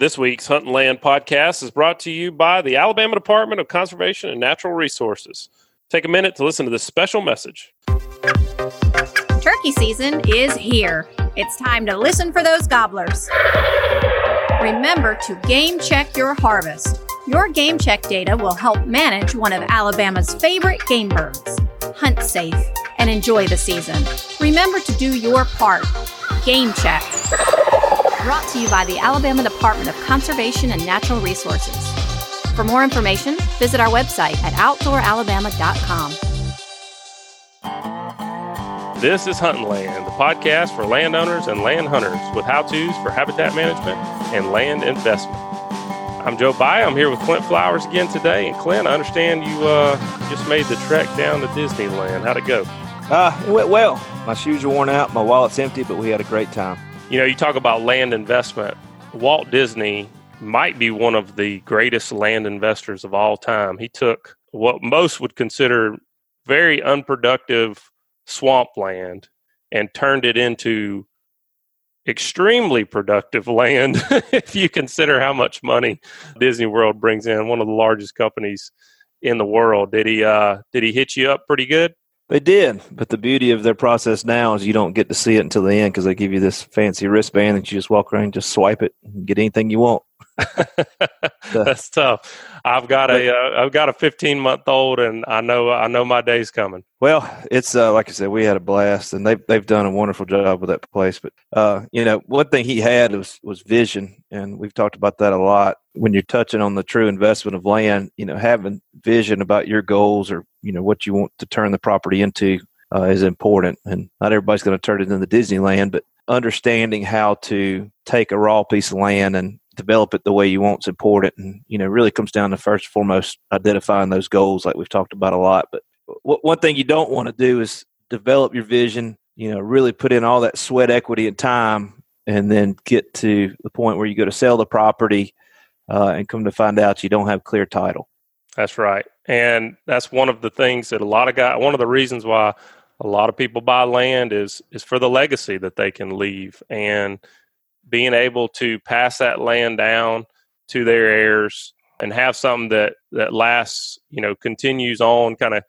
This week's Hunting Land podcast is brought to you by the Alabama Department of Conservation and Natural Resources. Take a minute to listen to this special message. Turkey season is here. It's time to listen for those gobblers. Remember to game check your harvest. Your game check data will help manage one of Alabama's favorite game birds. Hunt safe and enjoy the season. Remember to do your part. Game check. Brought to you by the Alabama Department of Conservation and Natural Resources. For more information, visit our website at outdooralabama.com. This is Hunting Land, the podcast for landowners and land hunters with how to's for habitat management and land investment. I'm Joe By. I'm here with Clint Flowers again today. And Clint, I understand you uh, just made the trek down to Disneyland. How'd it go? Uh, it went well. My shoes are worn out, my wallet's empty, but we had a great time. You know, you talk about land investment. Walt Disney might be one of the greatest land investors of all time. He took what most would consider very unproductive swampland and turned it into extremely productive land if you consider how much money Disney World brings in, one of the largest companies in the world. Did he uh did he hit you up pretty good? They did, but the beauty of their process now is you don't get to see it until the end because they give you this fancy wristband that you just walk around just swipe it and get anything you want. That's tough. I've got a uh, I've got a 15 month old, and I know I know my day's coming. Well, it's uh, like I said, we had a blast, and they've they've done a wonderful job with that place. But uh, you know, one thing he had was was vision, and we've talked about that a lot. When you're touching on the true investment of land, you know, having vision about your goals or you know what you want to turn the property into uh, is important. And not everybody's going to turn it into Disneyland, but understanding how to take a raw piece of land and develop it the way you want is important. And, you know, really comes down to first and foremost identifying those goals, like we've talked about a lot. But w- one thing you don't want to do is develop your vision, you know, really put in all that sweat equity and time, and then get to the point where you go to sell the property uh, and come to find out you don't have clear title. That's right. And that's one of the things that a lot of guys, one of the reasons why a lot of people buy land is is for the legacy that they can leave and being able to pass that land down to their heirs and have something that that lasts you know continues on kind of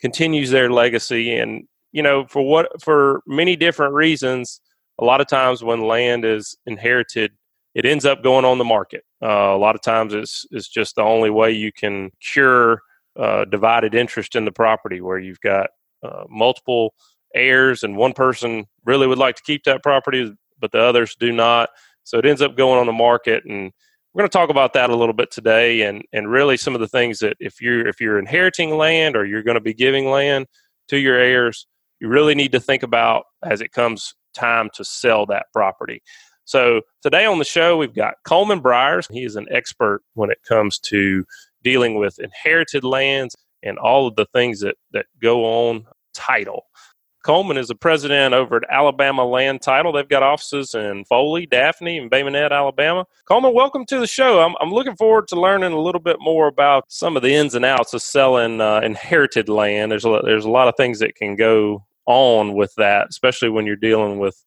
continues their legacy. And you know for what for many different reasons a lot of times when land is inherited it ends up going on the market. Uh, a lot of times it's it's just the only way you can cure uh, divided interest in the property where you've got uh, multiple heirs and one person really would like to keep that property but the others do not. So it ends up going on the market and we're going to talk about that a little bit today and and really some of the things that if you're if you're inheriting land or you're going to be giving land to your heirs you really need to think about as it comes time to sell that property. So today on the show we've got Coleman Bryars. He is an expert when it comes to dealing with inherited lands and all of the things that that go on title. Coleman is the president over at Alabama Land Title. They've got offices in Foley, Daphne, and Bay Minette, Alabama. Coleman, welcome to the show. I'm, I'm looking forward to learning a little bit more about some of the ins and outs of selling uh, inherited land. There's a, there's a lot of things that can go on with that, especially when you're dealing with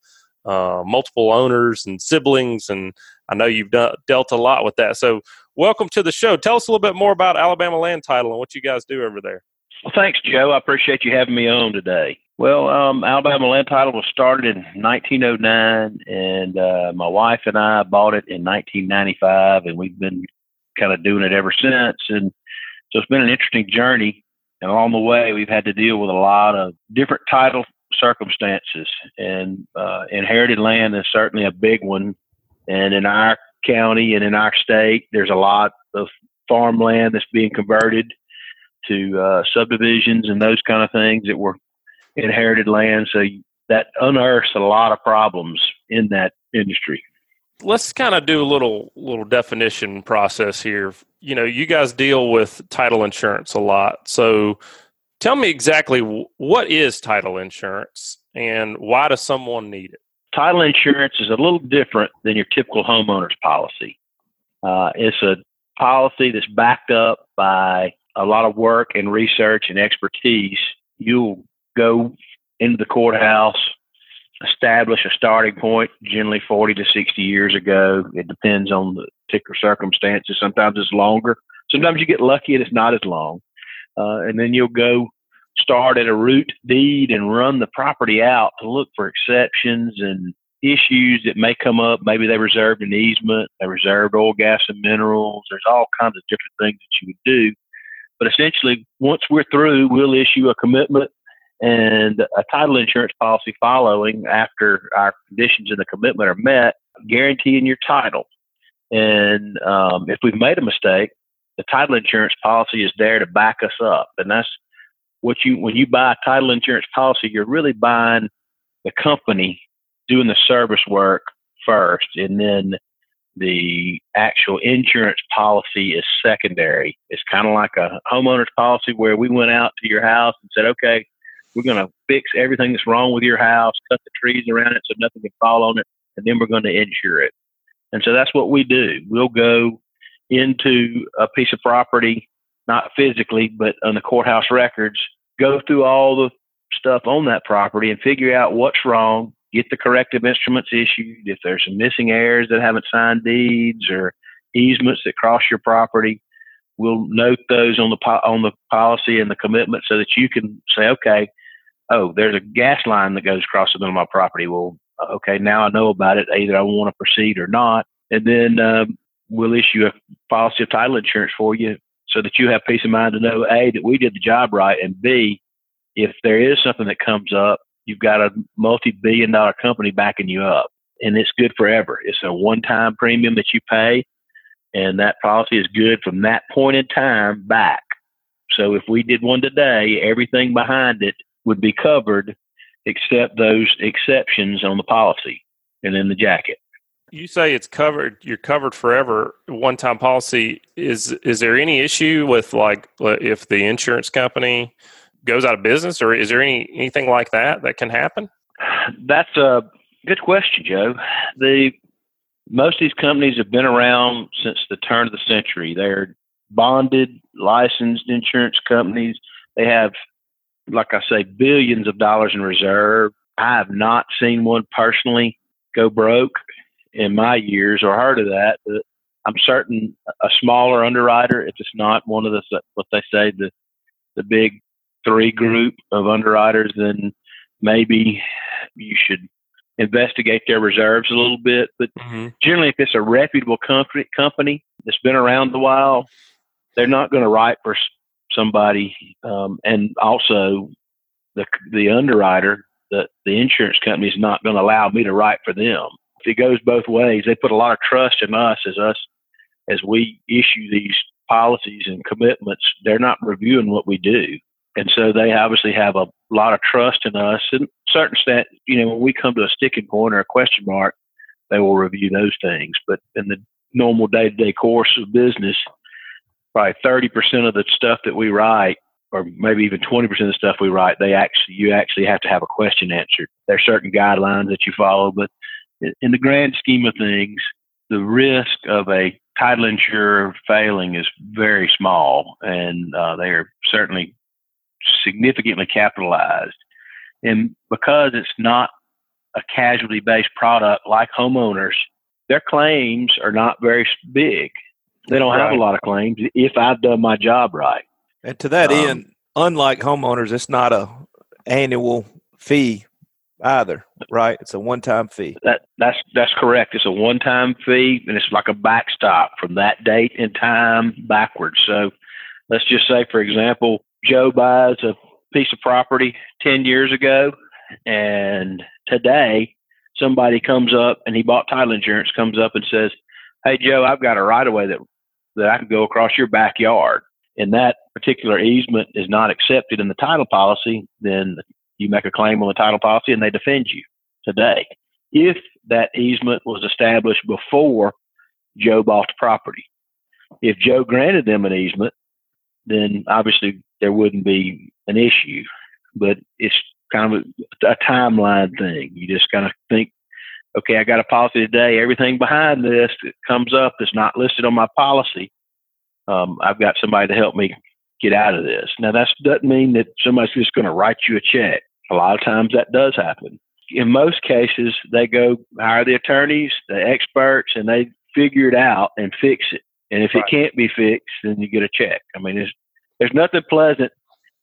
uh, multiple owners and siblings. And I know you've done, dealt a lot with that. So, welcome to the show. Tell us a little bit more about Alabama Land Title and what you guys do over there. Well, thanks, Joe. I appreciate you having me on today. Well, um, Alabama Land Title was started in 1909, and uh, my wife and I bought it in 1995, and we've been kind of doing it ever since. And so it's been an interesting journey. And along the way, we've had to deal with a lot of different title circumstances, and uh, inherited land is certainly a big one. And in our county and in our state, there's a lot of farmland that's being converted to uh, subdivisions and those kind of things that were inherited land. So that unearths a lot of problems in that industry. Let's kind of do a little little definition process here. You know, you guys deal with title insurance a lot. So tell me exactly what is title insurance and why does someone need it? Title insurance is a little different than your typical homeowner's policy. Uh, it's a policy that's backed up by a lot of work and research and expertise. You'll go into the courthouse, establish a starting point, generally 40 to 60 years ago. It depends on the particular circumstances. Sometimes it's longer. Sometimes you get lucky and it's not as long. Uh, and then you'll go start at a root deed and run the property out to look for exceptions and issues that may come up. Maybe they reserved an easement, they reserved oil, gas, and minerals. There's all kinds of different things that you would do. But essentially, once we're through, we'll issue a commitment and a title insurance policy following after our conditions in the commitment are met, guaranteeing your title. And um, if we've made a mistake, the title insurance policy is there to back us up. And that's what you, when you buy a title insurance policy, you're really buying the company doing the service work first. And then the actual insurance policy is secondary. It's kind of like a homeowner's policy where we went out to your house and said, okay, we're going to fix everything that's wrong with your house, cut the trees around it so nothing can fall on it, and then we're going to insure it. And so that's what we do. We'll go into a piece of property, not physically, but on the courthouse records, go through all the stuff on that property and figure out what's wrong, get the corrective instruments issued. If there's some missing heirs that haven't signed deeds or easements that cross your property, we'll note those on the po- on the policy and the commitment so that you can say, okay, oh, there's a gas line that goes across the middle of my property. Well, okay, now I know about it. Either I want to proceed or not. And then um, we'll issue a policy of title insurance for you so that you have peace of mind to know A, that we did the job right, and B, if there is something that comes up, you've got a multi billion dollar company backing you up. And it's good forever. It's a one time premium that you pay, and that policy is good from that point in time back. So if we did one today, everything behind it would be covered except those exceptions on the policy and in the jacket. You say it's covered. You're covered forever. One time policy. Is is there any issue with like if the insurance company goes out of business, or is there any anything like that that can happen? That's a good question, Joe. The most of these companies have been around since the turn of the century. They're bonded, licensed insurance companies. They have like I say, billions of dollars in reserve. I have not seen one personally go broke in my years or heard of that. But I'm certain a smaller underwriter, if it's not one of the what they say the the big three group of underwriters, then maybe you should investigate their reserves a little bit. But mm-hmm. generally, if it's a reputable company company that's been around a while, they're not going to write for somebody, um, and also the the underwriter, the the insurance company is not going to allow me to write for them. If it goes both ways, they put a lot of trust in us as us as we issue these policies and commitments. They're not reviewing what we do, and so they obviously have a lot of trust in us. And certain stat, you know, when we come to a sticking point or a question mark, they will review those things. But in the normal day to day course of business, probably 30% of the stuff that we write or maybe even 20% of the stuff we write, they actually, you actually have to have a question answered. There are certain guidelines that you follow, but in the grand scheme of things, the risk of a title insurer failing is very small, and uh, they are certainly significantly capitalized. And because it's not a casualty based product like homeowners, their claims are not very big. They don't right. have a lot of claims if I've done my job right. And to that um, end, unlike homeowners, it's not a annual fee either, right? It's a one-time fee. That that's that's correct. It's a one-time fee, and it's like a backstop from that date and time backwards. So, let's just say, for example, Joe buys a piece of property ten years ago, and today somebody comes up and he bought title insurance, comes up and says, "Hey, Joe, I've got a right of way that that I can go across your backyard, and that particular easement is not accepted in the title policy, then you make a claim on the title policy and they defend you today. If that easement was established before Joe bought the property, if Joe granted them an easement, then obviously there wouldn't be an issue. But it's kind of a, a timeline thing. You just kind of think okay, I got a policy today. Everything behind this that comes up that's not listed on my policy, um, I've got somebody to help me get out of this. Now, that doesn't mean that somebody's just going to write you a check. A lot of times that does happen. In most cases, they go hire the attorneys, the experts, and they figure it out and fix it. And if Right. it can't be fixed, then you get a check. I mean, there's there's nothing pleasant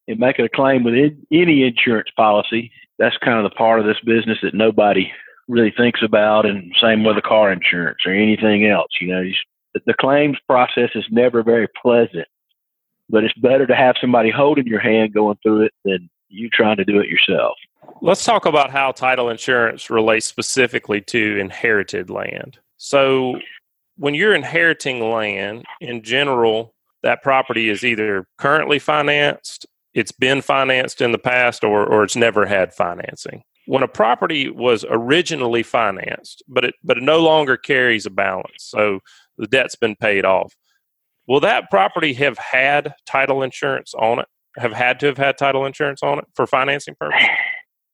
in making a claim with any insurance policy. That's kind of the part of this business that nobody really thinks about, and same with the car insurance or anything else. You know, the claims process is never very pleasant, but it's better to have somebody holding your hand going through it than you trying to do it yourself. Let's talk about how title insurance relates specifically to inherited land. So, when you're inheriting land, in general, that property is either currently financed, it's been financed in the past, or, or it's never had financing. When a property was originally financed, but it but it no longer carries a balance, so the debt's been paid off. Will that property have had title insurance on it? Have had to have had title insurance on it for financing purposes?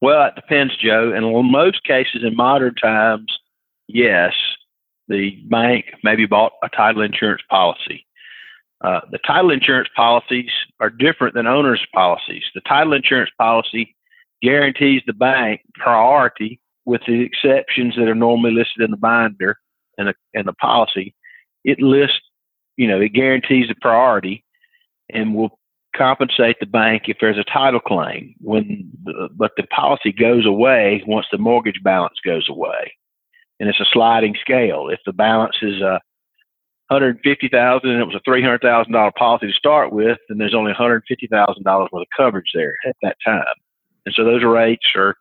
Well, it depends, Joe. In most cases in modern times, yes, the bank maybe bought a title insurance policy. Uh, the title insurance policies are different than owner's policies. The title insurance policy guarantees the bank priority with the exceptions that are normally listed in the binder and the, and the policy. It lists, you know, it guarantees the priority and will compensate the bank if there's a title claim when the, but the policy goes away once the mortgage balance goes away and it's a sliding scale if the balance is uh 150,000 and it was a $300,000 policy to start with then there's only $150,000 worth of coverage there at that time. And so those rates are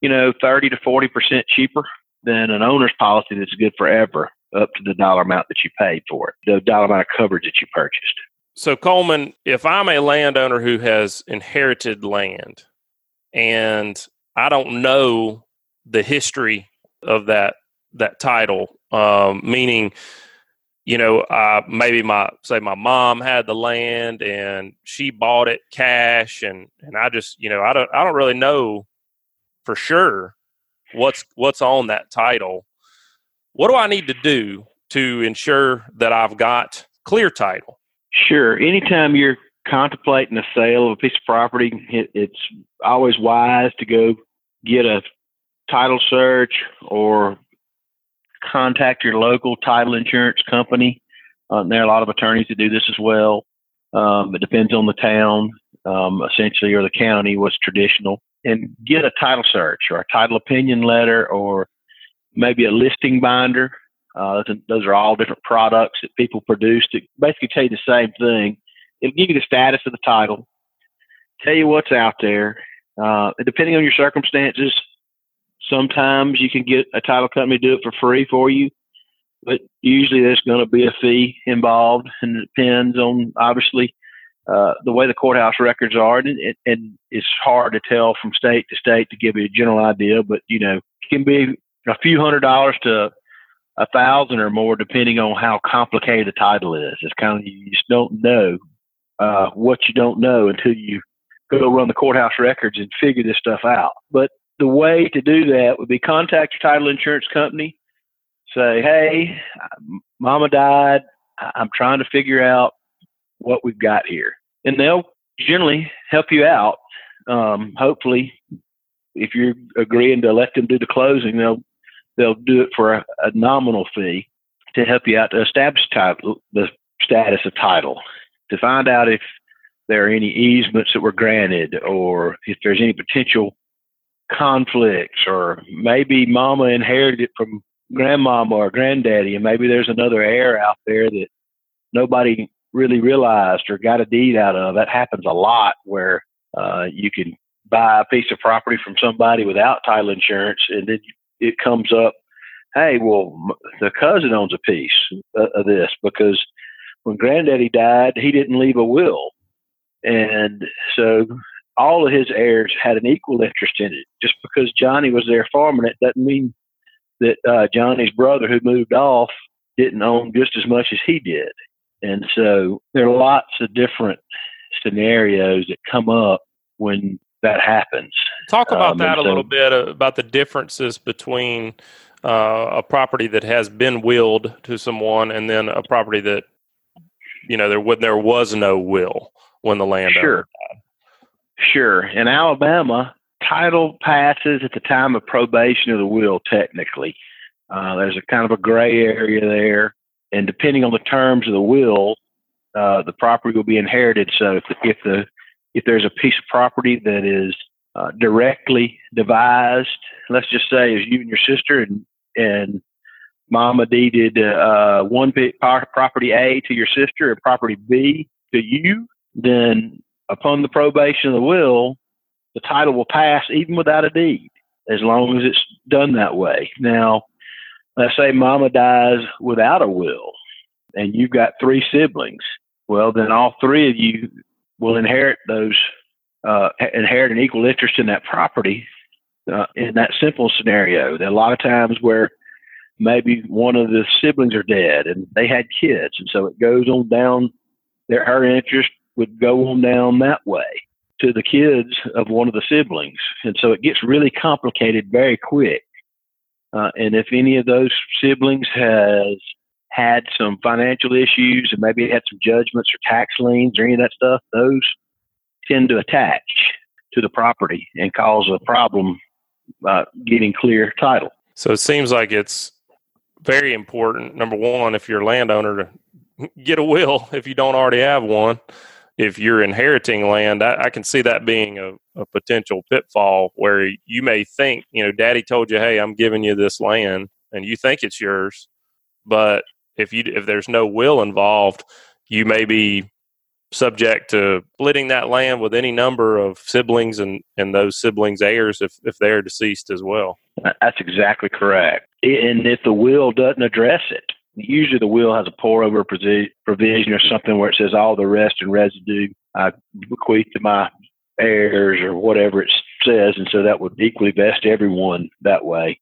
you know 30 to 40% cheaper than an owner's policy that's good forever up to the dollar amount that you paid for it the dollar amount of coverage that you purchased. So Coleman, if I'm a landowner who has inherited land and I don't know the history of that that title, um, meaning, you know, uh, maybe my say my mom had the land and she bought it cash, and and I just you know I don't I don't really know for sure what's what's on that title. What do I need to do to ensure that I've got clear title? Sure. Anytime you're contemplating a sale of a piece of property, it, it's always wise to go get a title search or contact your local title insurance company. Uh, there are a lot of attorneys that do this as well. Um, it depends on the town, um, essentially, or the county, what's traditional. And get a title search or a title opinion letter or maybe a listing binder. Uh, those, those are all different products that people produce that basically tell you the same thing. It'll give you the status of the title, tell you what's out there. Uh, depending on your circumstances, sometimes you can get a title company to do it for free for you, but usually there's going to be a fee involved, and it depends on obviously uh, the way the courthouse records are, and, and it's hard to tell from state to state to give you a general idea. But you know, it can be a few hundred dollars to a thousand or more, depending on how complicated the title is. It's kind of you just don't know uh, what you don't know until you go run the courthouse records and figure this stuff out. But the way to do that would be contact your title insurance company. Say, hey, mama died. I'm trying to figure out what we've got here. And they'll generally help you out. Um, hopefully, if you're agreeing to let them do the closing, they'll they'll do it for a, a nominal fee to help you out to establish title, the status of title, to find out if there are any easements that were granted or if there's any potential conflicts or maybe mama inherited it from grandmama or granddaddy and maybe there's another heir out there that nobody really realized or got a deed out of. That happens a lot where uh, you can buy a piece of property from somebody without title insurance and then it comes up hey well the cousin owns a piece of this because when granddaddy died he didn't leave a will. And so all of his heirs had an equal interest in it. Just because Johnny was there farming it doesn't mean that uh, Johnny's brother who moved off didn't own just as much as he did. And so there are lots of different scenarios that come up when that happens. Talk about Um, that a so- little bit uh, about the differences between uh, a property that has been willed to someone and then a property that you know there when there was no will when the land Sure. Sure. In Alabama, title passes at the time of probation of the will, technically. Uh, there's a kind of a gray area there, and depending on the terms of the will, uh, the property will be inherited. So if the, if the if there's a piece of property that is uh, directly devised, let's just say is you and your sister and and mama deeded uh, one property A to your sister and property B to you, then upon the probation of the will, the title will pass even without a deed, as long as it's done that way. Now, let's say mama dies without a will and you've got three siblings. Well, then all three of you will inherit those, uh, inherit an equal interest in that property uh, in that simple scenario. There are a lot of times where maybe one of the siblings are dead and they had kids, and so it goes on down. Their her interest would go on down that way to the kids of one of the siblings, and so it gets really complicated very quick. Uh, and if any of those siblings has had some financial issues and maybe had some judgments or tax liens or any of that stuff, those tend to attach to the property and cause a problem uh, getting clear title. So it seems like it's very important. Number one, if you're a landowner, to get a will if you don't already have one. If you're inheriting land, I, I can see that being a, a, potential pitfall where you may think, you know, daddy told you, hey, I'm giving you this land and you think it's yours. But if you if there's no will involved, you may be subject to splitting that land with any number of siblings and, and those siblings heirs if, if they're deceased as well. That's exactly correct. And if the will doesn't address it, usually the will has a pour over provision or something where it says all the rest and residue I bequeath to my heirs or whatever it says. And so that would equally vest everyone that way.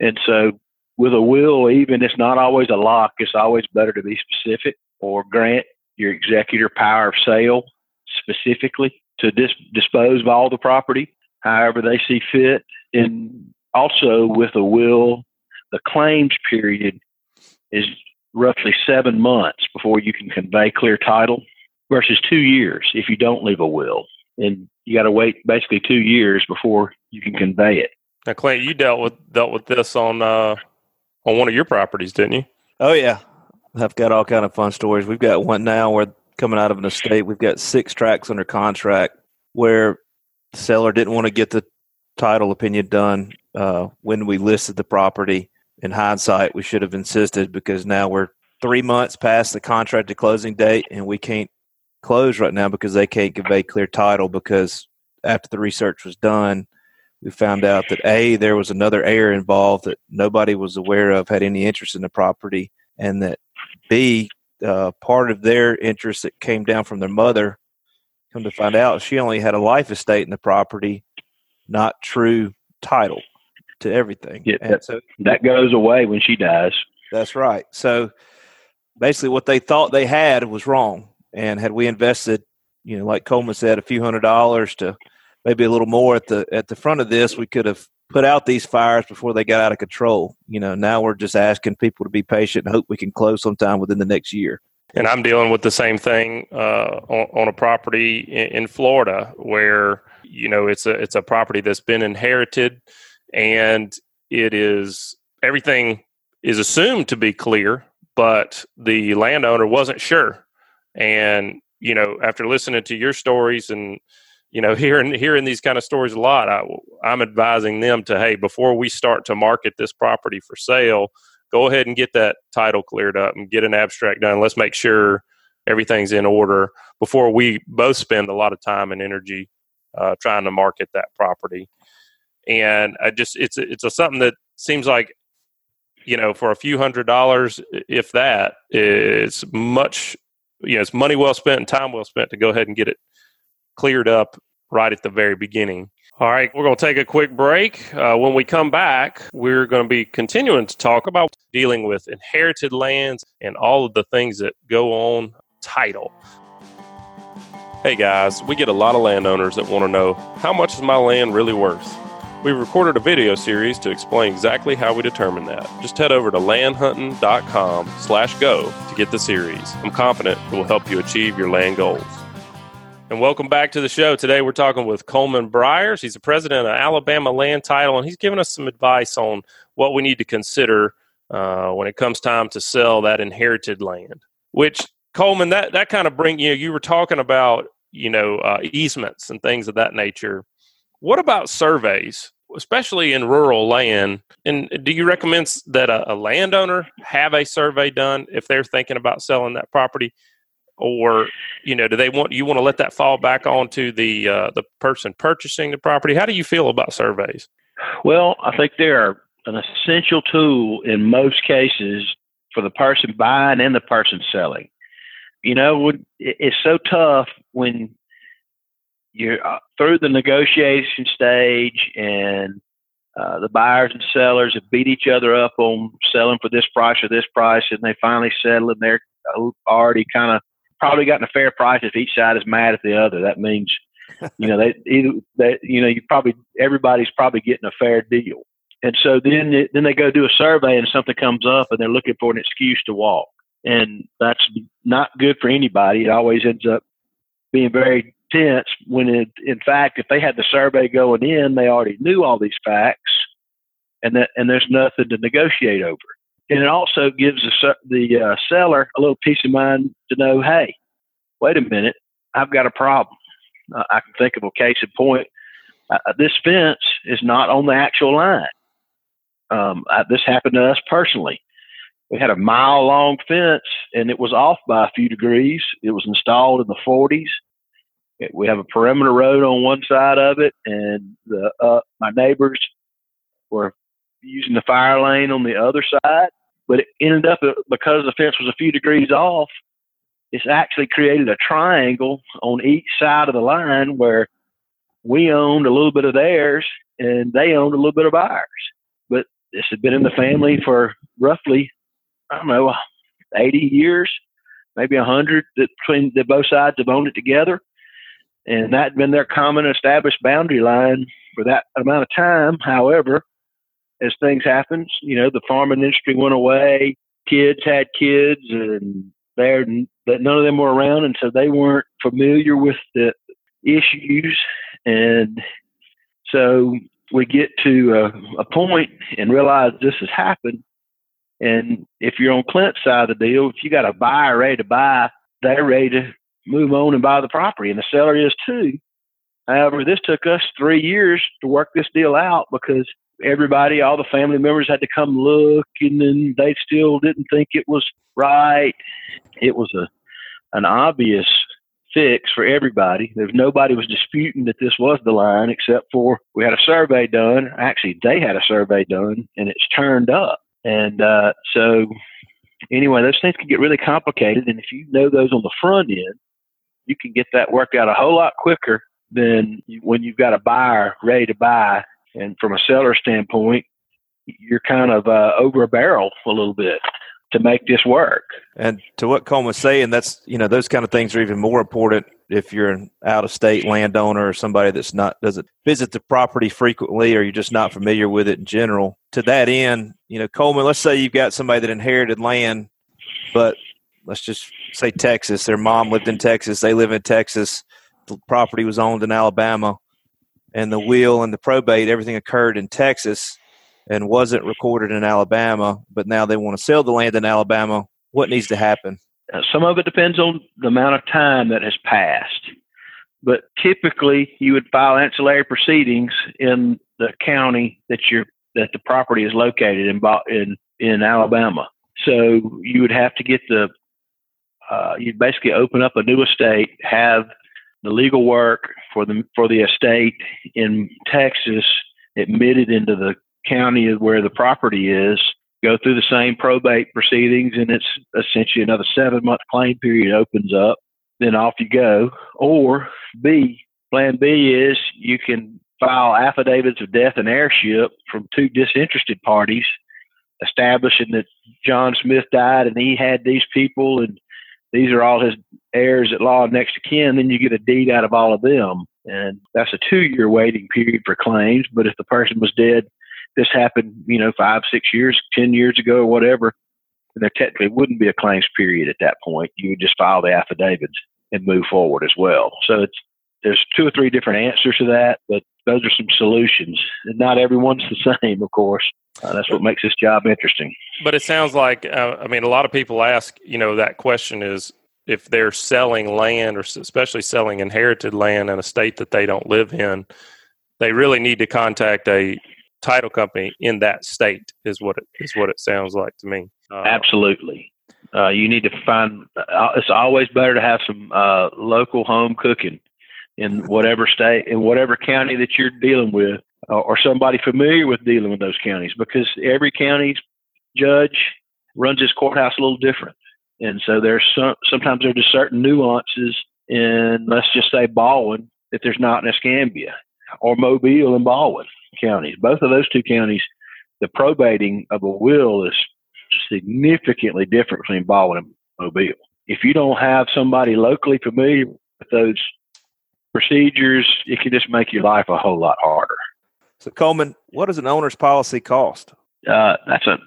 And so with a will, even it's not always a lock, it's always better to be specific or grant your executor power of sale specifically to dis- dispose of all the property however they see fit. And also with a will, the claims period is roughly seven months before you can convey clear title versus two years if you don't leave a will. And you got to wait basically two years before you can convey it. Now, Clint, you dealt with dealt with this on uh, on one of your properties, didn't you? Oh yeah, I've got all kind of fun stories. We've got one now where coming out of an estate, we've got six tracks under contract where the seller didn't want to get the title opinion done uh, when we listed the property. In hindsight, we should have insisted because now we're three months past the contracted closing date and we can't close right now because they can't convey clear title because after the research was done, we found out that A, there was another heir involved that nobody was aware of, had any interest in the property, and that B, uh, part of their interest that came down from their mother, come to find out, she only had a life estate in the property, not true title to everything. Yeah, that, so, that goes away when she dies. That's right. So basically, what they thought they had was wrong. And had we invested, you know, like Coleman said, a few hundred dollars to maybe a little more at the at the front of this, we could have put out these fires before they got out of control. You know, now we're just asking people to be patient and hope we can close sometime within the next year. And I'm dealing with the same thing uh, on, on, a property in, in, Florida where you know it's a it's a property that's been inherited, and it is everything is assumed to be clear, but the landowner wasn't sure. And you know, after listening to your stories and you know, hearing hearing these kind of stories a lot, I, I'm advising them to hey, before we start to market this property for sale, go ahead and get that title cleared up and get an abstract done. Let's make sure everything's in order before we both spend a lot of time and energy uh, trying to market that property. And I just it's it's a, something that seems like you know for a few hundred dollars, if that, it's much you know it's money well spent and time well spent to go ahead and get it cleared up right at the very beginning. All right, we're going to take a quick break. Uh, when we come back, we're going to be continuing to talk about dealing with inherited lands and all of the things that go on title. Hey guys, we get a lot of landowners that want to know how much is my land really worth? We've recorded a video series to explain exactly how we determine that. Just head over to landhuntin.com slash go to get the series. I'm confident it will help you achieve your land goals. And welcome back to the show. Today we're talking with Coleman Bryars. He's the president of Alabama Land Title, and he's giving us some advice on what we need to consider uh, when it comes time to sell that inherited land. Which Coleman, that that kind of bring you. Know, you were talking about you know uh, easements and things of that nature. What about surveys, especially in rural land? And do you recommend that a, a landowner have a survey done if they're thinking about selling that property? or you know do they want you want to let that fall back onto the uh, the person purchasing the property how do you feel about surveys well i think they're an essential tool in most cases for the person buying and the person selling you know it's so tough when you're uh, through the negotiation stage and uh, the buyers and sellers have beat each other up on selling for this price or this price, and they finally settle, and they're uh, already kind of probably gotten a fair price if each side is mad at the other. That means, you know, they either that you know you probably everybody's probably getting a fair deal. And so then then they go do a survey and something comes up and they're looking for an excuse to walk, and that's not good for anybody. It always ends up being very tense when it, in fact if they had the survey going in they already knew all these facts and that and there's nothing to negotiate over and it also gives the, the uh, seller a little peace of mind to know, hey, wait a minute, I've got a problem. Uh, I can think of a case in point. Uh, uh this fence is not on the actual line. Um, I, this happened to us personally. We had a mile long fence and it was off by a few degrees. It was installed in the 40s. We have a perimeter road on one side of it, and the, uh, my neighbors were using the fire lane on the other side, but it ended up uh, because the fence was a few degrees off. It's actually created a triangle on each side of the line where we owned a little bit of theirs and they owned a little bit of ours. But this had been in the family for roughly, I don't know, 80 years, maybe 100 that between the both sides have owned it together. And that had been their common established boundary line for that amount of time. However, as things happened. You know, the farming industry went away. Kids had kids, and they're that none of them were around, and so they weren't familiar with the issues. And so we get to a, a point and realize this has happened. And if you're on Clint's side of the deal, if you got a buyer ready to buy, they're ready to move on and buy the property, and the seller is too. However, this took us three years to work this deal out because everybody, all the family members had to come look, and then they still didn't think it was right. It was a an obvious fix for everybody. There's nobody was disputing that this was the line, except for we had a survey done. Actually, they had a survey done, and it's turned up. And uh, so, anyway, those things can get really complicated. And if you know those on the front end, you can get that worked out a whole lot quicker than when you've got a buyer ready to buy and from a seller standpoint, you're kind of uh, over a barrel a little bit to make this work. And to what Coleman was saying, that's you know those kind of things are even more important if you're an out of state landowner or somebody that's not doesn't visit the property frequently or you're just not familiar with it in general. To that end, you know, Coleman, let's say you've got somebody that inherited land, but let's just say Texas, their mom lived in Texas, they live in Texas, the property was owned in Alabama and the will and the probate, everything occurred in Texas and wasn't recorded in Alabama, but now they want to sell the land in Alabama. What needs to happen? Uh, some of it depends on the amount of time that has passed. But typically, you would file ancillary proceedings in the county that you that the property is located in in in Alabama. So you would have to get the uh, you'd basically open up a new estate, have the legal work for the for the estate in Texas admitted into the county where the property is, go through the same probate proceedings, and it's essentially another seven month claim period opens up. Then off you go. Or B, plan B is you can file affidavits of death and heirship from two disinterested parties establishing that John Smith died and he had these people and these are all his heirs at law next to kin, then you get a deed out of all of them. And that's a two year waiting period for claims. But if the person was dead, this happened, you know, five, six years, 10 years ago, or whatever, there technically wouldn't be a claims period at that point. You would just file the affidavits and move forward as well. So it's, there's two or three different answers to that, but those are some solutions. And not everyone's the same, of course. Uh, that's what makes this job interesting. But it sounds like, uh, I mean, a lot of people ask, you know, that question is if they're selling land or especially selling inherited land in a state that they don't live in, they really need to contact a title company in that state is what it is what it sounds like to me. Uh, Absolutely. Uh, you need to find. Uh, it's always better to have some uh, local home cooking in whatever state, in whatever county that you're dealing with, Uh, or somebody familiar with dealing with those counties, because every county's judge runs his courthouse a little different, and so there's some. Sometimes there's just certain nuances in, let's just say Baldwin, if there's not in Escambia, or Mobile and Baldwin counties. Both of those two counties, the probating of a will is significantly different between Baldwin and Mobile. If you don't have somebody locally familiar with those procedures, it can just make your life a whole lot harder. So, Coleman, what does an owner's policy cost? Uh, that's a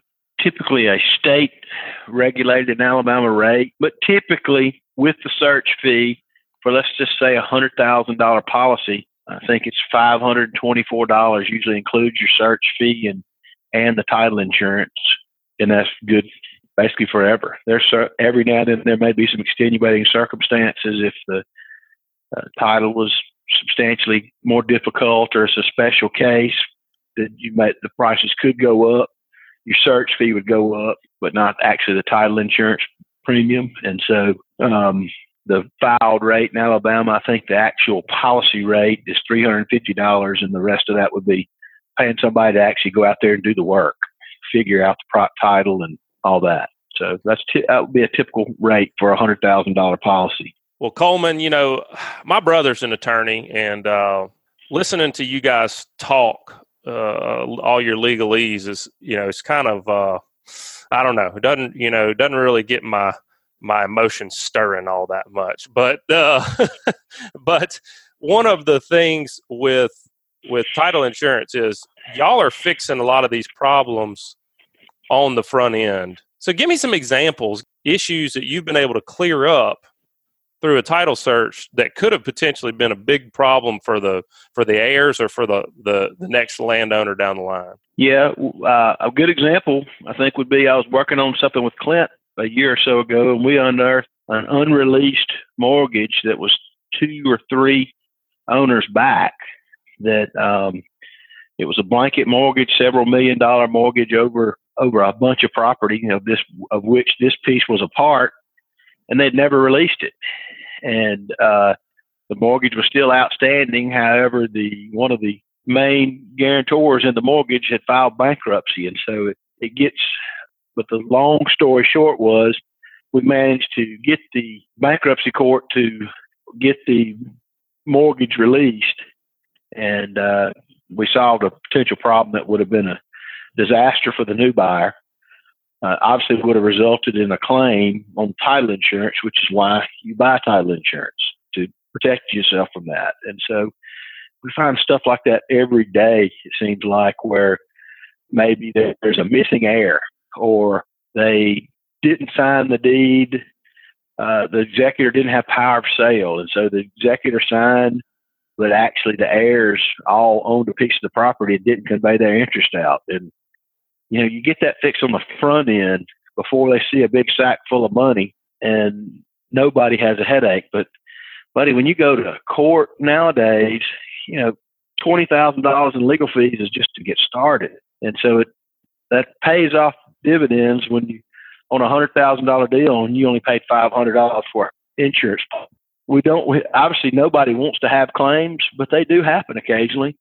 typically a state regulated in Alabama rate, but typically with the search fee for let's just say a hundred thousand dollar policy, I think it's five hundred and twenty four dollars. Usually includes your search fee and and the title insurance and that's good basically forever. There's every now and then there may be some extenuating circumstances if the uh, title was substantially more difficult or it's a special case that you might the prices could go up. Your search fee would go up, but not actually the title insurance premium. And so um, the filed rate in Alabama, I think the actual policy rate is three hundred and fifty dollars, and the rest of that would be paying somebody to actually go out there and do the work figure out the prop title and all that. So that's t- that would be a typical rate for a hundred thousand dollar policy. Well, Coleman, you know, my brother's an attorney, and uh, listening to you guys talk, uh, all your legalese is, you know, it's kind of, uh, I don't know, it doesn't, you know, doesn't really get my my emotions stirring all that much. But uh, but one of the things with with title insurance is y'all are fixing a lot of these problems on the front end. So give me some examples, issues that you've been able to clear up through a title search that could have potentially been a big problem for the for the heirs or for the the, the next landowner down the line. Yeah, uh, a good example I think would be I was working on something with Clint a year or so ago, and we unearthed an unreleased mortgage that was two or three owners back that um, it was a blanket mortgage, several million dollar mortgage over over a bunch of property, you know, this of which this piece was a part, and they'd never released it. And uh, the mortgage was still outstanding. However, the one of the main guarantors in the mortgage had filed bankruptcy, and so it, it gets. But the long story short was, we managed to get the bankruptcy court to get the mortgage released, and uh, we solved a potential problem that would have been a disaster for the new buyer. Uh, obviously, would have resulted in a claim on title insurance, which is why you buy title insurance to protect yourself from that. And so we find stuff like that every day, it seems like, where maybe there's a missing heir or they didn't sign the deed. Uh, the executor didn't have power of sale, and so the executor signed but actually the heirs all owned a piece of the property and didn't convey their interest out. And you know, you get that fixed on the front end before they see a big sack full of money, and nobody has a headache. But, buddy, when you go to court nowadays, you know, twenty thousand dollars in legal fees is just to get started, and so it that pays off dividends when you on a hundred thousand dollar deal and you only paid five hundred dollars for insurance we don't we, obviously nobody wants to have claims, but they do happen occasionally,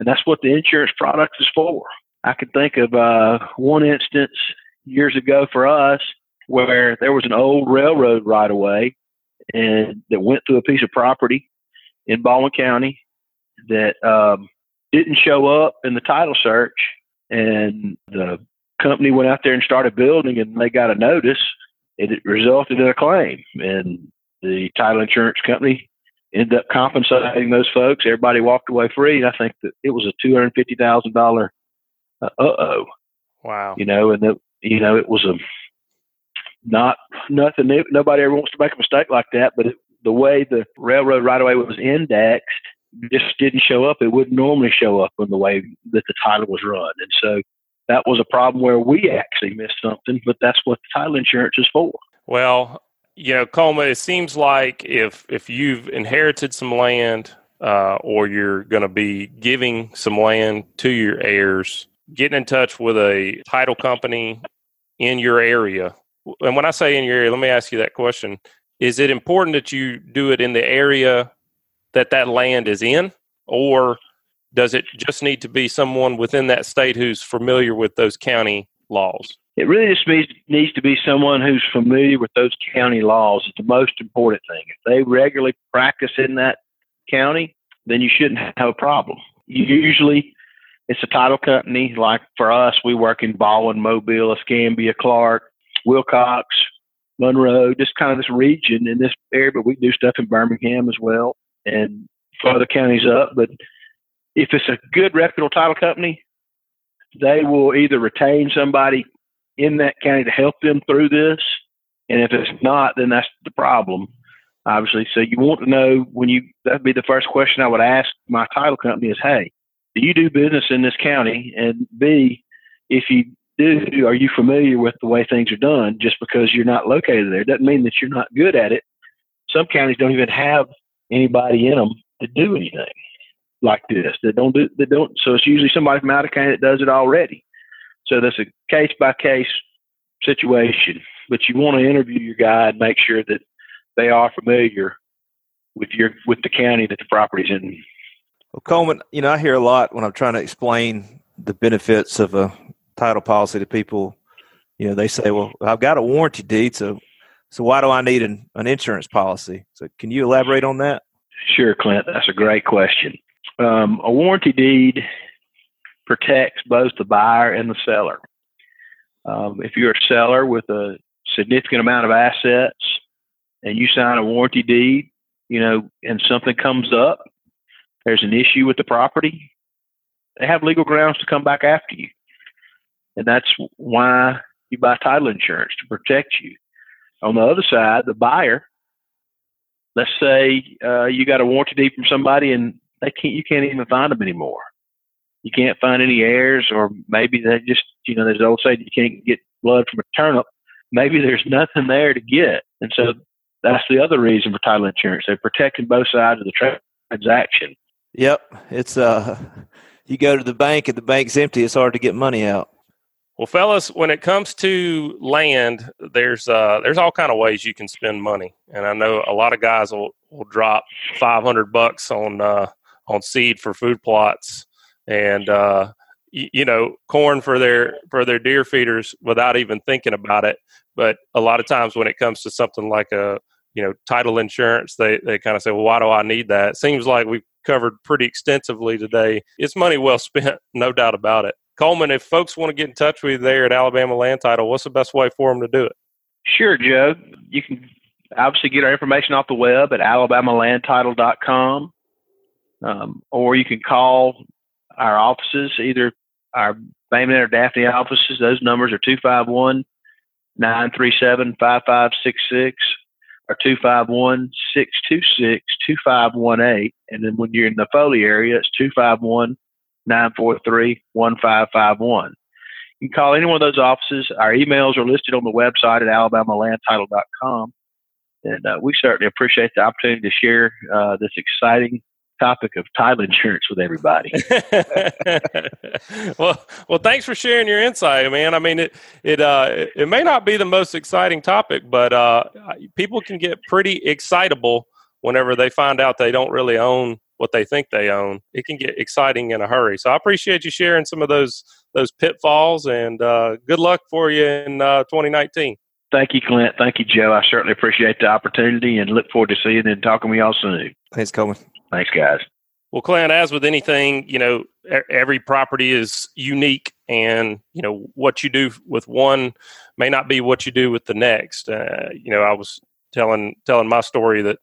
and that's what the insurance product is for. I can think of uh, one instance years ago for us where there was an old railroad right away and that went through a piece of property in Baldwin County that um, didn't show up in the title search, and the company went out there and started building, and they got a notice. And It resulted in a claim, and the title insurance company ended up compensating those folks. Everybody walked away free. and I think that it was a two hundred fifty thousand dollar. Uh oh. Wow. You know, and the, you know it was a not nothing. New. Nobody ever wants to make a mistake like that. But it, the way the railroad right away was indexed just didn't show up. It wouldn't normally show up in the way that the title was run, and so that was a problem where we actually missed something, but that's what title insurance is for. Well, you know, Coleman, it seems like if if you've inherited some land uh, or you're going to be giving some land to your heirs, getting in touch with a title company in your area. And when I say in your area, let me ask you that question: Is it important that you do it in the area that that land is in, or does it just need to be someone within that state who's familiar with those county laws? It really just needs, to be someone who's familiar with those county laws. It's the most important thing. If they regularly practice in that county, then you shouldn't have a problem. Usually, it's a title company. Like for us, we work in Baldwin, Mobile, Escambia, Clarke, Wilcox, Monroe, just kind of this region in this area. But we do stuff in Birmingham as well and further counties up. But if it's a good reputable title company, they will either retain somebody in that county to help them through this. And if it's not, then that's the problem, obviously. So you want to know when you, that'd be the first question I would ask my title company is, hey, do you do business in this county? And B, if you do, are you familiar with the way things are done? Just because you're not located there doesn't mean that you're not good at it. Some counties don't even have anybody in them to do anything like this. They don't do they don't so it's usually somebody from out of county that does it already. So that's a case by case situation. But you want to interview your guy and make sure that they are familiar with your with the county that the property's in. Well, Coleman, you know, I hear a lot when I'm trying to explain the benefits of a title policy to people. You know, they say, "Well, I've got a warranty deed, so so why do I need an, an insurance policy?" So, can you elaborate on that? Sure, Clint. That's a great question. Um, a warranty deed protects both the buyer and the seller. Um, if you're a seller with a significant amount of assets and you sign a warranty deed, you know, and something comes up, there's an issue with the property, they have legal grounds to come back after you. And that's why you buy title insurance to protect you. On the other side, the buyer, let's say uh, you got a warranty deed from somebody and they can't you can't even find them anymore. You can't find any heirs, or maybe they just you know there's the old saying you can't get blood from a turnip. Maybe there's nothing there to get, and so that's the other reason for title insurance. They're protecting both sides of the transaction. Yep, it's uh, you go to the bank and the bank's empty. It's hard to get money out. Well, fellas, when it comes to land, there's uh, there's all kind of ways you can spend money, and I know a lot of guys will, will drop five hundred bucks on uh, on seed for food plots and uh, y- you know corn for their for their deer feeders without even thinking about it. But a lot of times when it comes to something like a you know title insurance, they they kind of say, well, why do I need that? It seems like we've covered pretty extensively today. It's money well spent, no doubt about it. Coleman, if folks want to get in touch with you there at Alabama Land Title, what's the best way for them to do it? Sure, Joe. You can obviously get our information off the web at alabamalandtitle.com. Um, or you can call our offices, either our Bay Minette or Daphne offices. Those numbers are 251 937 5566 or 251 626 2518. And then when you're in the Foley area, it's 251 943 1551. You can call any one of those offices. Our emails are listed on the website at alabamalandtitle.com. And uh, we certainly appreciate the opportunity to share uh, this exciting topic of title insurance with everybody. well, well, thanks for sharing your insight, man. I mean, it it uh, it may not be the most exciting topic, but uh, people can get pretty excitable whenever they find out they don't really own what they think they own. It can get exciting in a hurry. So I appreciate you sharing some of those those pitfalls, and uh, good luck for you in uh, 2019. Thank you, Clint. Thank you, Joe. I certainly appreciate the opportunity and look forward to seeing and talking with y'all soon. Thanks, Coleman. Thanks, guys. Well, Clint, as with anything, you know, every property is unique, and you know what you do with one may not be what you do with the next. Uh, you know, I was telling telling my story that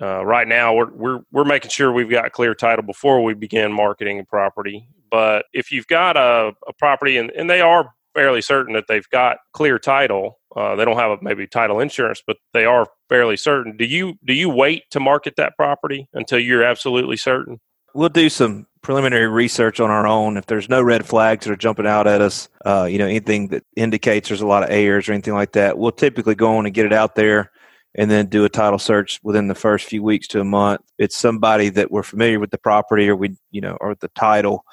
uh, right now we're we're we're making sure we've got clear title before we begin marketing a property. But if you've got a, a property and, and they are fairly certain that they've got clear title, uh, they don't have a, maybe title insurance, but they are fairly certain. Do you do you wait to market that property until you're absolutely certain? We'll do some preliminary research on our own. If there's no red flags that are jumping out at us, uh, you know, anything that indicates there's a lot of errors or anything like that, we'll typically go on and get it out there and then do a title search within the first few weeks to a month. It's somebody that we're familiar with the property or we, you know, or the title.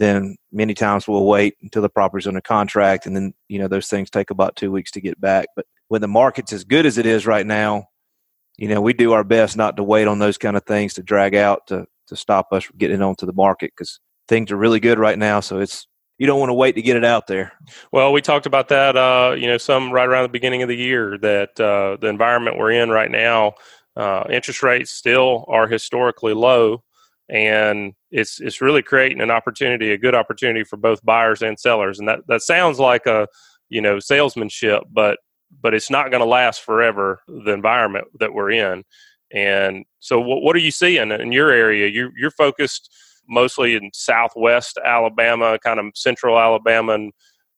Then many times we'll wait until the property's under contract, and then you know those things take about two weeks to get back. But when the market's as good as it is right now, you know we do our best not to wait on those kind of things to drag out to to stop us from getting onto the market because things are really good right now. So it's you don't want to wait to get it out there. Well, we talked about that, uh, you know, some right around the beginning of the year that uh, the environment we're in right now, uh, interest rates still are historically low, and it's it's really creating an opportunity, a good opportunity for both buyers and sellers. And that that sounds like a you know salesmanship, but but it's not going to last forever. The environment that we're in, and so what, what are you seeing in your area? You you're focused mostly in southwest Alabama, kind of central Alabama, and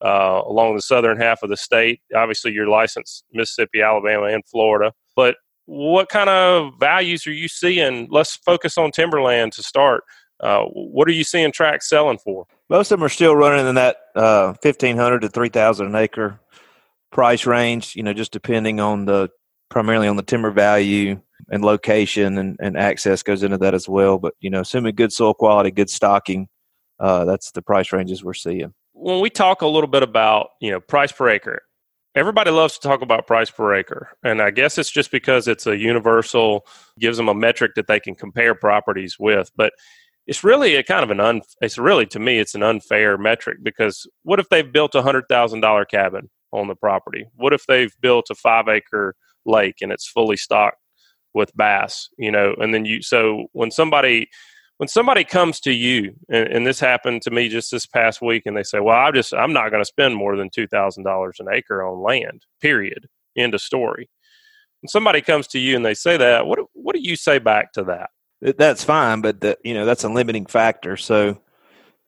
uh, along the southern half of the state. Obviously, you're licensed Mississippi, Alabama, and Florida. But what kind of values are you seeing? Let's focus on timberland to start. Uh, what are you seeing tracks selling for? Most of them are still running in that uh, fifteen hundred to three thousand an acre price range. You know, just depending on the primarily on the timber value and location and, and access goes into that as well. But you know, assuming good soil quality, good stocking, uh, that's the price ranges we're seeing. When we talk a little bit about you know price per acre, everybody loves to talk about price per acre, and I guess it's just because it's a universal, gives them a metric that they can compare properties with, but. It's really a kind of an un. It's really to me, it's an unfair metric because what if they've built a hundred thousand dollar cabin on the property? What if they've built a five acre lake and it's fully stocked with bass you know and then you so when somebody when somebody comes to you and, and this happened to me just this past week and they say well i'm just i'm not going to spend more than $2000 an acre on land period. End of story. When somebody comes to you and they say that what what do you say back to that? That's fine but that you know that's a limiting factor. So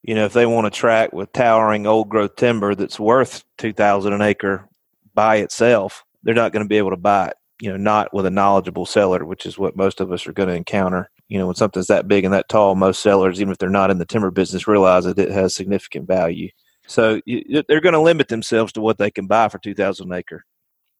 you know if they want to track with towering old growth timber that's worth 2000 an acre by itself they're not going to be able to buy it you know, not with a knowledgeable seller, which is what most of us are going to encounter. You know, when something's that big and that tall, most sellers, even if they're not in the timber business, realize that it has significant value. So you, they're going to limit themselves to what they can buy for 2000 acre.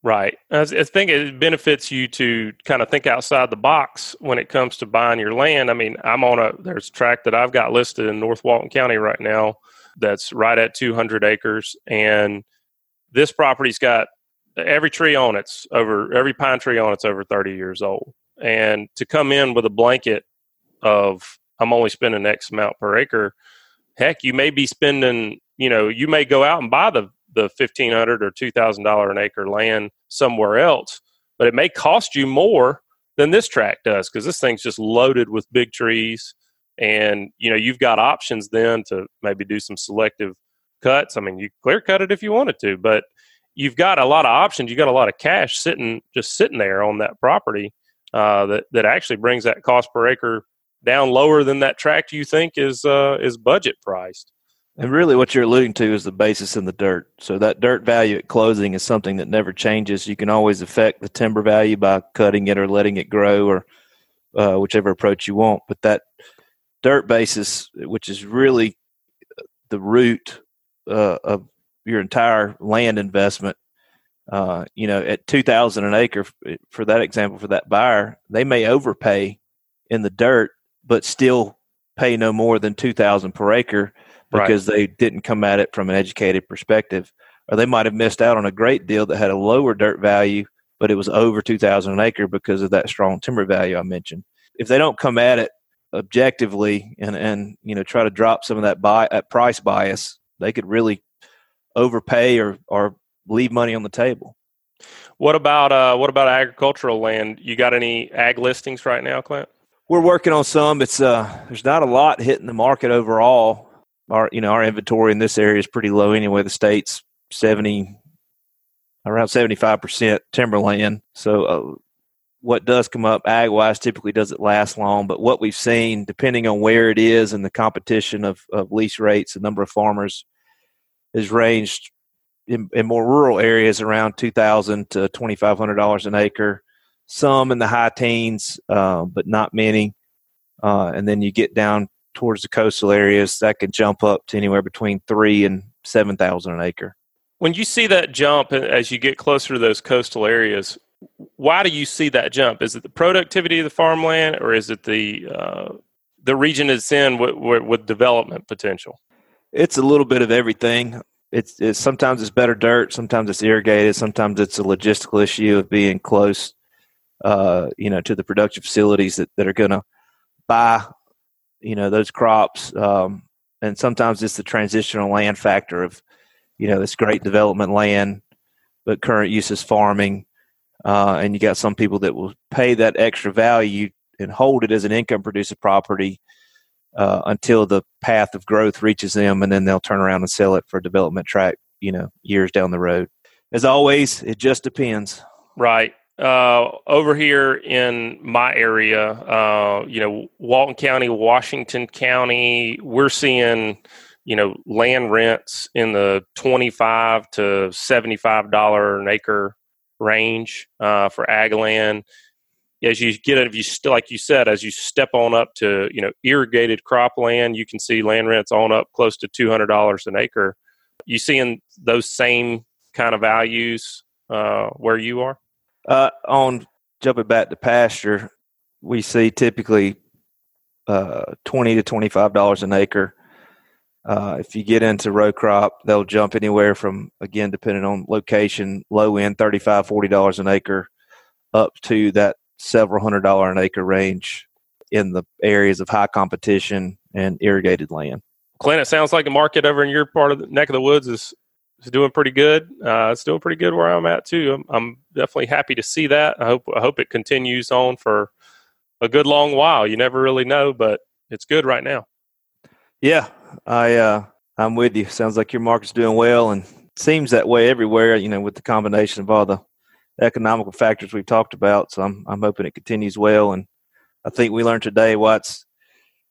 Right. I think it benefits you to kind of think outside the box when it comes to buying your land. I mean, I'm on a, there's a tract that I've got listed in North Walton County right now that's right at 200 acres. And this property's got every tree on it's over every pine tree on it's over 30 years old and to come in with a blanket of i'm only spending x amount per acre heck you may be spending you know you may go out and buy the the 1500 or $2000 an acre land somewhere else but it may cost you more than this tract does because this thing's just loaded with big trees. And you know you've got options then to maybe do some selective cuts. I mean you clear cut it if you wanted to but you've got a lot of options. You've got a lot of cash sitting just sitting there on that property uh, that that actually brings that cost per acre down lower than that tract you think is uh, is budget priced. And really, what you're alluding to is the basis in the dirt. So that dirt value at closing is something that never changes. You can always affect the timber value by cutting it or letting it grow, or uh, whichever approach you want. But that dirt basis, which is really the root uh, of your entire land investment uh, you know at 2000 an acre for that example for that buyer they may overpay in the dirt but still pay no more than 2000 per acre because right. they didn't come at it from an educated perspective or they might have missed out on a great deal that had a lower dirt value but it was over 2000 an acre because of that strong timber value i mentioned if they don't come at it objectively and and you know try to drop some of that buy at price bias they could really overpay or or leave money on the table. What about uh, what about agricultural land? You got any ag listings right now, Clint? We're working on some. It's uh, there's not a lot hitting the market overall. Our you know our inventory in this area is pretty low anyway. The state's seventy around seventy five percent timberland. So uh, what does come up ag wise typically doesn't last long. But what we've seen, depending on where it is and the competition of, of lease rates, the number of farmers has ranged in, in more rural areas around two thousand to twenty five hundred dollars an acre. Some in the high teens, uh, but not many. Uh, and then you get down towards the coastal areas, that can jump up to anywhere between three and seven thousand an acre. When you see that jump as you get closer to those coastal areas, why do you see that jump? Is it the productivity of the farmland, or is it the uh, the region it's in with, with, development potential? It's a little bit of everything. It's, it's sometimes it's better dirt, sometimes it's irrigated, sometimes it's a logistical issue of being close, uh, you know, to the production facilities that, that are going to buy, you know, those crops. Um, and sometimes it's the transitional land factor of, you know, this great development land, but current use is farming uh, and you got some people that will pay that extra value and hold it as an income producing property uh, until the path of growth reaches them, and then they'll turn around and sell it for development track. You know, years down the road. As always, it just depends. Right. Uh, over here in my area, uh, you know, Walton County, Washington County, we're seeing, you know, land rents in the twenty-five to seventy-five dollar an acre range uh, for ag land. As you get if you still like you said, as you step on up to you know irrigated cropland, you can see land rents on up close to two hundred dollars an acre. You seeing those same kind of values uh, where you are? Uh, on jumping back to pasture, we see typically uh, twenty to twenty five dollars an acre uh, if you get into row crop, they'll jump anywhere from, again, depending on location, low end, $35, $40 an acre, up to that several hundred dollar an acre range in the areas of high competition and irrigated land. Clint, it sounds like the market over in your part of the neck of the woods is is doing pretty good. Uh, it's doing pretty good where I'm at too. I'm, I'm, definitely happy to see that. I hope I hope it continues on for a good long while. You never really know, but it's good right now. Yeah, I uh, I'm with you. Sounds like your market's doing well, and seems that way everywhere. You know, with the combination of all the economical factors we've talked about. So I'm I'm hoping it continues well, and I think we learned today why it's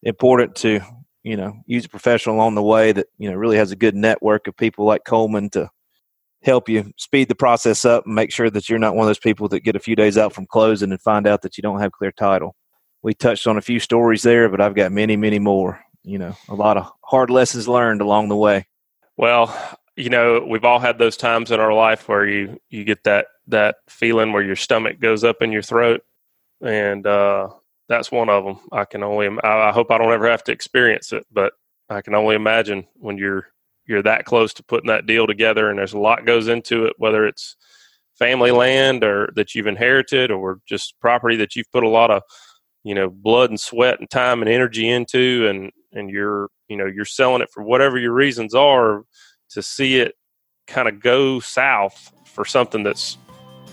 important to you know use a professional along the way that you know really has a good network of people like Coleman to help you speed the process up and make sure that you're not one of those people that get a few days out from closing and find out that you don't have clear title. We touched on a few stories there, but I've got many, many more you know, a lot of hard lessons learned along the way. Well, you know, we've all had those times in our life where you you get that that feeling where your stomach goes up in your throat, and uh, that's one of them. I can only I hope I don't ever have to experience it, but I can only imagine when you're you're that close to putting that deal together, and there's a lot goes into it, whether it's family land or that you've inherited or just property that you've put a lot of you know blood and sweat and time and energy into and and you're you know you're selling it for whatever your reasons are to see it kind of go south for something that's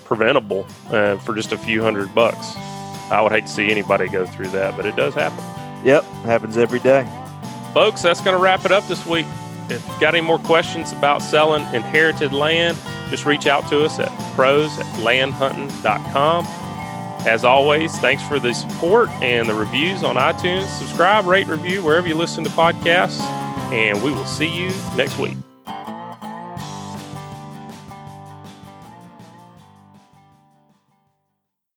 preventable uh, for just a few hundred bucks. I would hate to see anybody go through that but it does happen. Yep happens every day. Folks that's going to wrap it up this week. If you've got any more questions about selling inherited land just reach out to us at pros at landhuntin.com as always, thanks for the support and the reviews on iTunes. Subscribe, rate, review wherever you listen to podcasts, and we will see you next week.